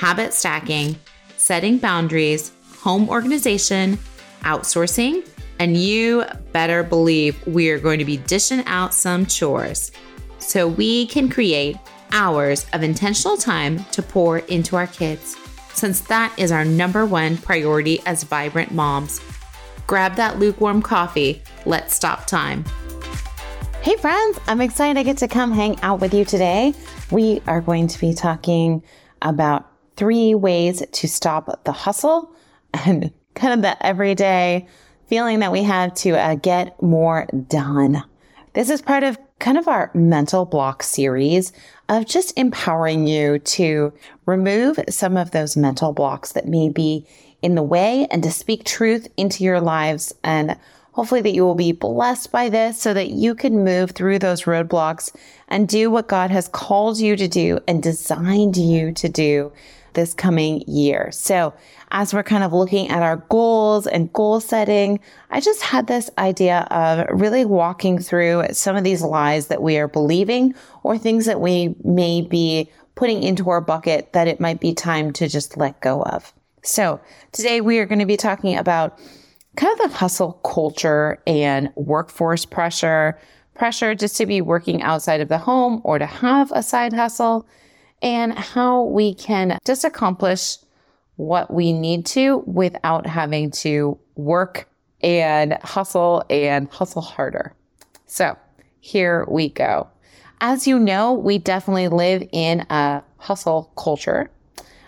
habit stacking, setting boundaries, home organization, outsourcing, and you better believe we are going to be dishing out some chores so we can create hours of intentional time to pour into our kids, since that is our number one priority as vibrant moms. Grab that lukewarm coffee. Let's stop time. Hey, friends, I'm excited I get to come hang out with you today. We are going to be talking about three ways to stop the hustle and kind of the everyday feeling that we have to uh, get more done. This is part of kind of our mental block series of just empowering you to remove some of those mental blocks that may be in the way and to speak truth into your lives and hopefully that you will be blessed by this so that you can move through those roadblocks and do what God has called you to do and designed you to do this coming year. So, as we're kind of looking at our goals and goal setting, I just had this idea of really walking through some of these lies that we are believing or things that we may be putting into our bucket that it might be time to just let go of. So, today we are going to be talking about kind of the hustle culture and workforce pressure, pressure just to be working outside of the home or to have a side hustle and how we can just accomplish what we need to without having to work and hustle and hustle harder. So here we go. As you know, we definitely live in a hustle culture.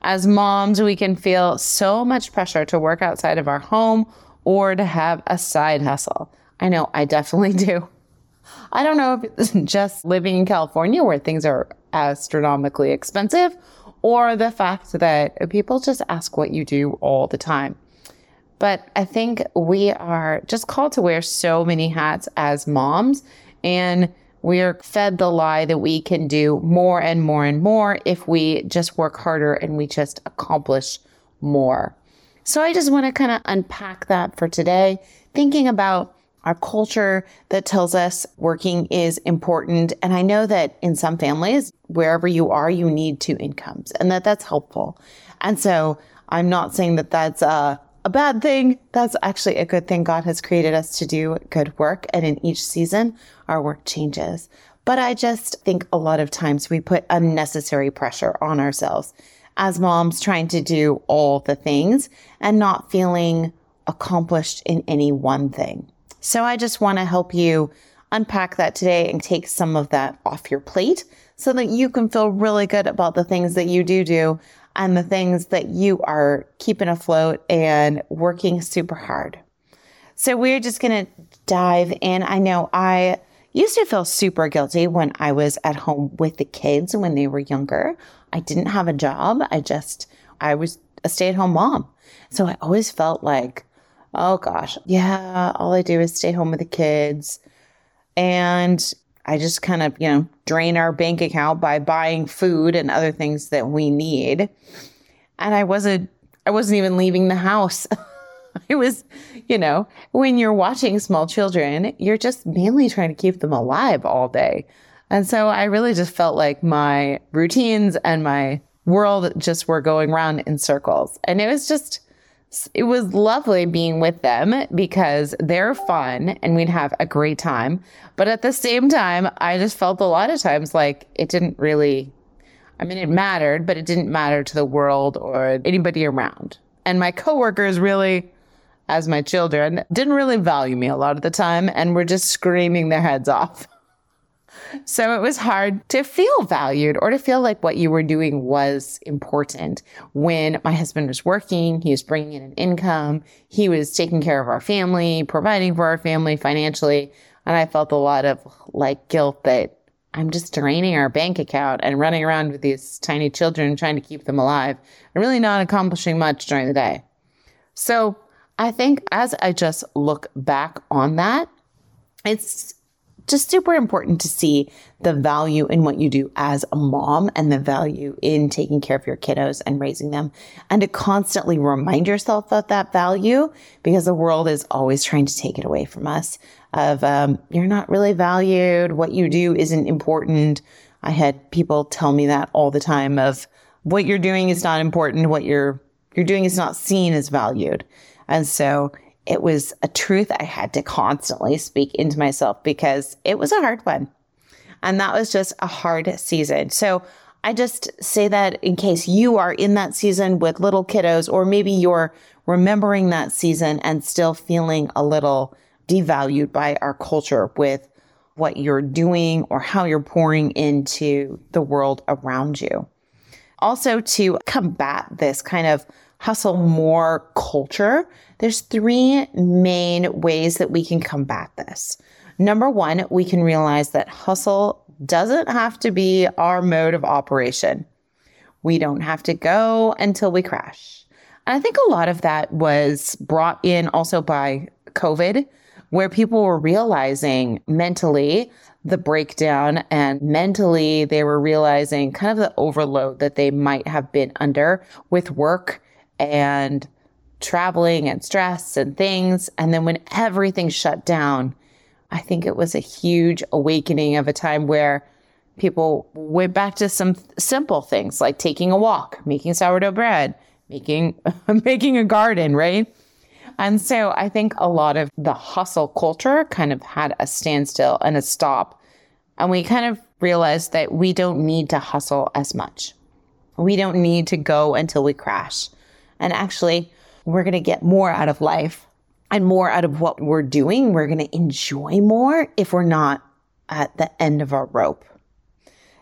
As moms, we can feel so much pressure to work outside of our home or to have a side hustle. I know I definitely do. I don't know if it's just living in California where things are astronomically expensive or the fact that people just ask what you do all the time. But I think we are just called to wear so many hats as moms and we are fed the lie that we can do more and more and more if we just work harder and we just accomplish more. So I just want to kind of unpack that for today, thinking about our culture that tells us working is important. And I know that in some families, wherever you are, you need two incomes and that that's helpful. And so I'm not saying that that's a, a bad thing. That's actually a good thing. God has created us to do good work. And in each season, our work changes. But I just think a lot of times we put unnecessary pressure on ourselves as moms trying to do all the things and not feeling accomplished in any one thing. So I just want to help you unpack that today and take some of that off your plate so that you can feel really good about the things that you do do and the things that you are keeping afloat and working super hard. So we're just going to dive in. I know I used to feel super guilty when I was at home with the kids when they were younger. I didn't have a job. I just, I was a stay at home mom. So I always felt like, oh gosh, yeah, all I do is stay home with the kids. And I just kind of, you know, drain our bank account by buying food and other things that we need. And I wasn't, I wasn't even leaving the house. I was, you know, when you're watching small children, you're just mainly trying to keep them alive all day. And so I really just felt like my routines and my world just were going around in circles. And it was just, it was lovely being with them because they're fun and we'd have a great time. But at the same time, I just felt a lot of times like it didn't really, I mean, it mattered, but it didn't matter to the world or anybody around. And my coworkers really as my children didn't really value me a lot of the time and were just screaming their heads off. So it was hard to feel valued or to feel like what you were doing was important. When my husband was working, he was bringing in an income, he was taking care of our family, providing for our family financially. And I felt a lot of like guilt that I'm just draining our bank account and running around with these tiny children trying to keep them alive and really not accomplishing much during the day. So I think as I just look back on that, it's just super important to see the value in what you do as a mom and the value in taking care of your kiddos and raising them. And to constantly remind yourself of that value because the world is always trying to take it away from us of um, you're not really valued. What you do isn't important. I had people tell me that all the time of what you're doing is not important. What you're you're doing is not seen as valued. And so it was a truth I had to constantly speak into myself because it was a hard one. And that was just a hard season. So I just say that in case you are in that season with little kiddos, or maybe you're remembering that season and still feeling a little devalued by our culture with what you're doing or how you're pouring into the world around you. Also, to combat this kind of hustle more culture, there's three main ways that we can combat this. Number one, we can realize that hustle doesn't have to be our mode of operation. We don't have to go until we crash. And I think a lot of that was brought in also by COVID, where people were realizing mentally the breakdown and mentally they were realizing kind of the overload that they might have been under with work and traveling and stress and things. And then when everything shut down, I think it was a huge awakening of a time where people went back to some simple things like taking a walk, making sourdough bread, making making a garden, right? And so I think a lot of the hustle culture kind of had a standstill and a stop. And we kind of realized that we don't need to hustle as much. We don't need to go until we crash. And actually, we're going to get more out of life and more out of what we're doing. We're going to enjoy more if we're not at the end of our rope.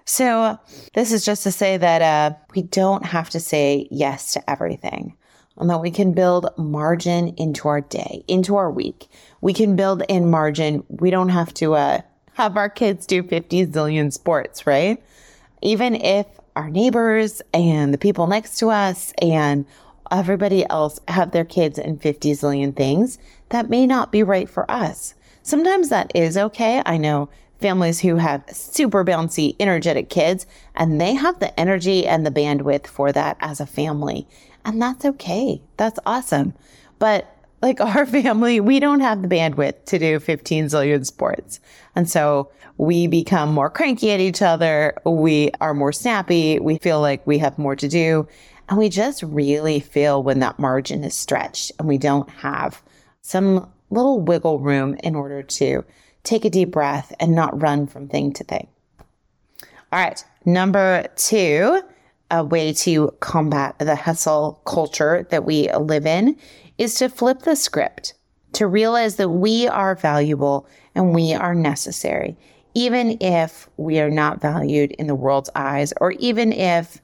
So, this is just to say that uh, we don't have to say yes to everything, and that we can build margin into our day, into our week. We can build in margin. We don't have to uh, have our kids do 50 zillion sports, right? Even if our neighbors and the people next to us and everybody else have their kids in 50 zillion things that may not be right for us. Sometimes that is okay. I know families who have super bouncy, energetic kids, and they have the energy and the bandwidth for that as a family. And that's okay. That's awesome. But like our family, we don't have the bandwidth to do 15 zillion sports. And so we become more cranky at each other. We are more snappy. We feel like we have more to do. And we just really feel when that margin is stretched and we don't have some little wiggle room in order to take a deep breath and not run from thing to thing. All right. Number two, a way to combat the hustle culture that we live in is to flip the script, to realize that we are valuable and we are necessary, even if we are not valued in the world's eyes, or even if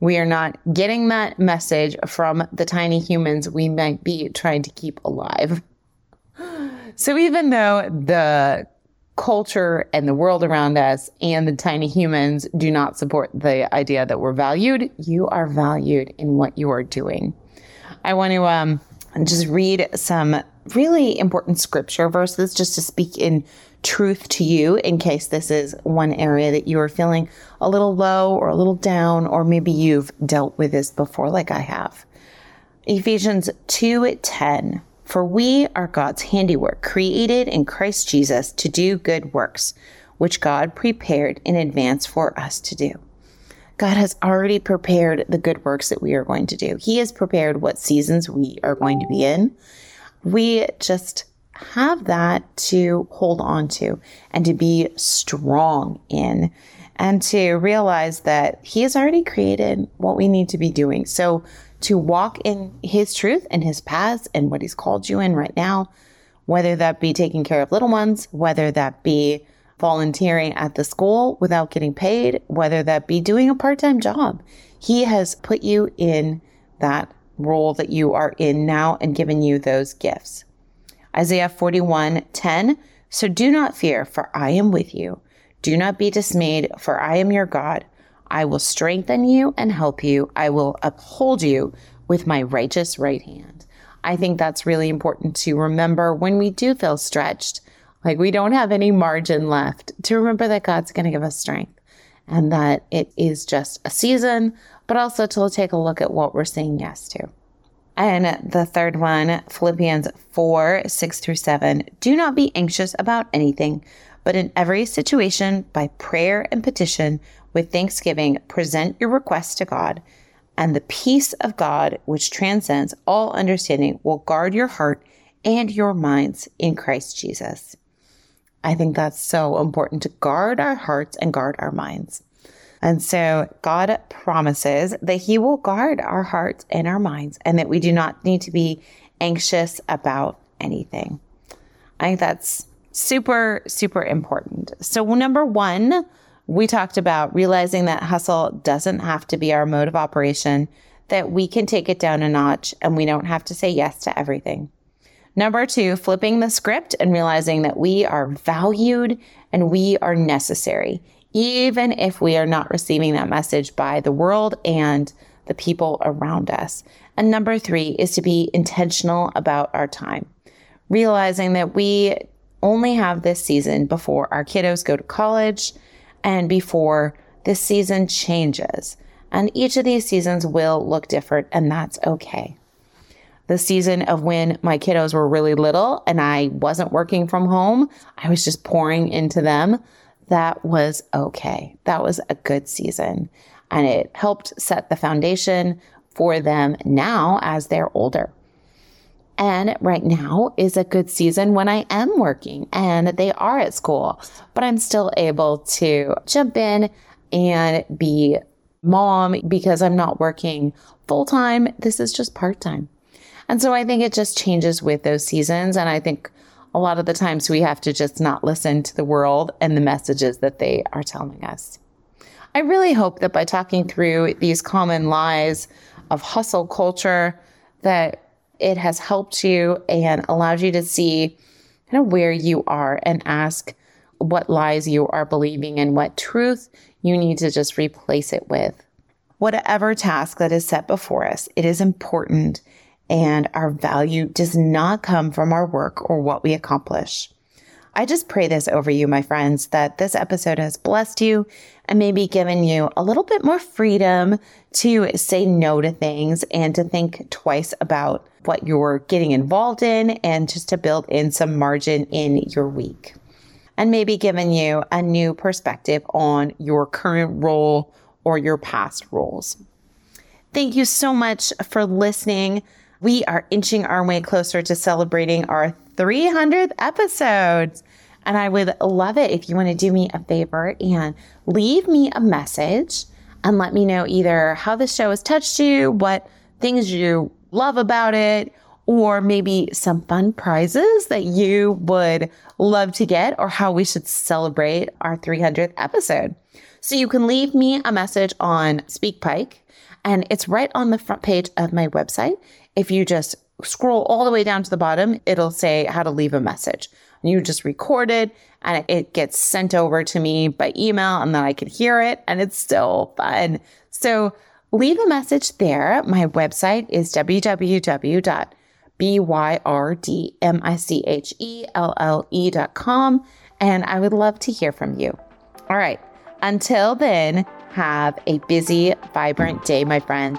we are not getting that message from the tiny humans we might be trying to keep alive. So even though the culture and the world around us and the tiny humans do not support the idea that we're valued, you are valued in what you are doing. I want to um, just read some really important scripture verses just to speak in truth to you in case this is one area that you are feeling a little low or a little down, or maybe you've dealt with this before, like I have. Ephesians 2:10 For we are God's handiwork, created in Christ Jesus to do good works, which God prepared in advance for us to do. God has already prepared the good works that we are going to do. He has prepared what seasons we are going to be in. We just have that to hold on to and to be strong in and to realize that he has already created what we need to be doing. So to walk in His truth and His paths and what He's called you in right now, whether that be taking care of little ones, whether that be volunteering at the school without getting paid, whether that be doing a part time job. He has put you in that role that you are in now and given you those gifts. Isaiah 41 10. So do not fear, for I am with you. Do not be dismayed, for I am your God. I will strengthen you and help you. I will uphold you with my righteous right hand. I think that's really important to remember when we do feel stretched, like we don't have any margin left, to remember that God's going to give us strength and that it is just a season, but also to take a look at what we're saying yes to. And the third one, Philippians 4 6 through 7. Do not be anxious about anything, but in every situation, by prayer and petition, with thanksgiving, present your requests to God, and the peace of God, which transcends all understanding, will guard your heart and your minds in Christ Jesus. I think that's so important to guard our hearts and guard our minds. And so God promises that He will guard our hearts and our minds, and that we do not need to be anxious about anything. I think that's super, super important. So, number one, we talked about realizing that hustle doesn't have to be our mode of operation, that we can take it down a notch and we don't have to say yes to everything. Number two, flipping the script and realizing that we are valued and we are necessary even if we are not receiving that message by the world and the people around us. And number three is to be intentional about our time, realizing that we only have this season before our kiddos go to college and before this season changes. And each of these seasons will look different, and that's okay. The season of when my kiddos were really little and I wasn't working from home, I was just pouring into them that was okay. That was a good season. And it helped set the foundation for them now as they're older. And right now is a good season when I am working and they are at school, but I'm still able to jump in and be mom because I'm not working full time. This is just part time. And so I think it just changes with those seasons. And I think a lot of the times we have to just not listen to the world and the messages that they are telling us. I really hope that by talking through these common lies of hustle culture, that it has helped you and allowed you to see kind of where you are and ask what lies you are believing and what truth you need to just replace it with. Whatever task that is set before us, it is important and our value does not come from our work or what we accomplish. I just pray this over you, my friends, that this episode has blessed you and maybe given you a little bit more freedom to say no to things and to think twice about what you're getting involved in and just to build in some margin in your week. And maybe given you a new perspective on your current role or your past roles. Thank you so much for listening. We are inching our way closer to celebrating our 300th episodes. And I would love it if you want to do me a favor and leave me a message and let me know either how the show has touched you, what things you love about it, or maybe some fun prizes that you would love to get, or how we should celebrate our 300th episode. So you can leave me a message on SpeakPipe, and it's right on the front page of my website. If you just scroll all the way down to the bottom, it'll say how to leave a message. You just record it and it gets sent over to me by email and then I can hear it and it's so fun. So leave a message there. My website is www.byrdmichelle.com and I would love to hear from you. All right. Until then, have a busy, vibrant day, my friends.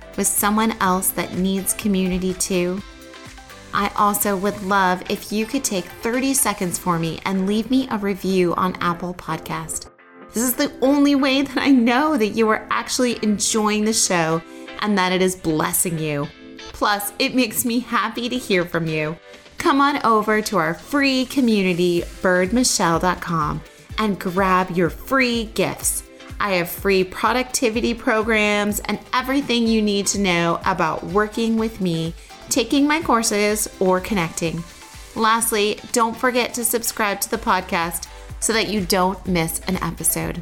with someone else that needs community too? I also would love if you could take 30 seconds for me and leave me a review on Apple Podcast. This is the only way that I know that you are actually enjoying the show and that it is blessing you. Plus, it makes me happy to hear from you. Come on over to our free community, byrdmichelle.com, and grab your free gifts. I have free productivity programs and everything you need to know about working with me, taking my courses, or connecting. Lastly, don't forget to subscribe to the podcast so that you don't miss an episode.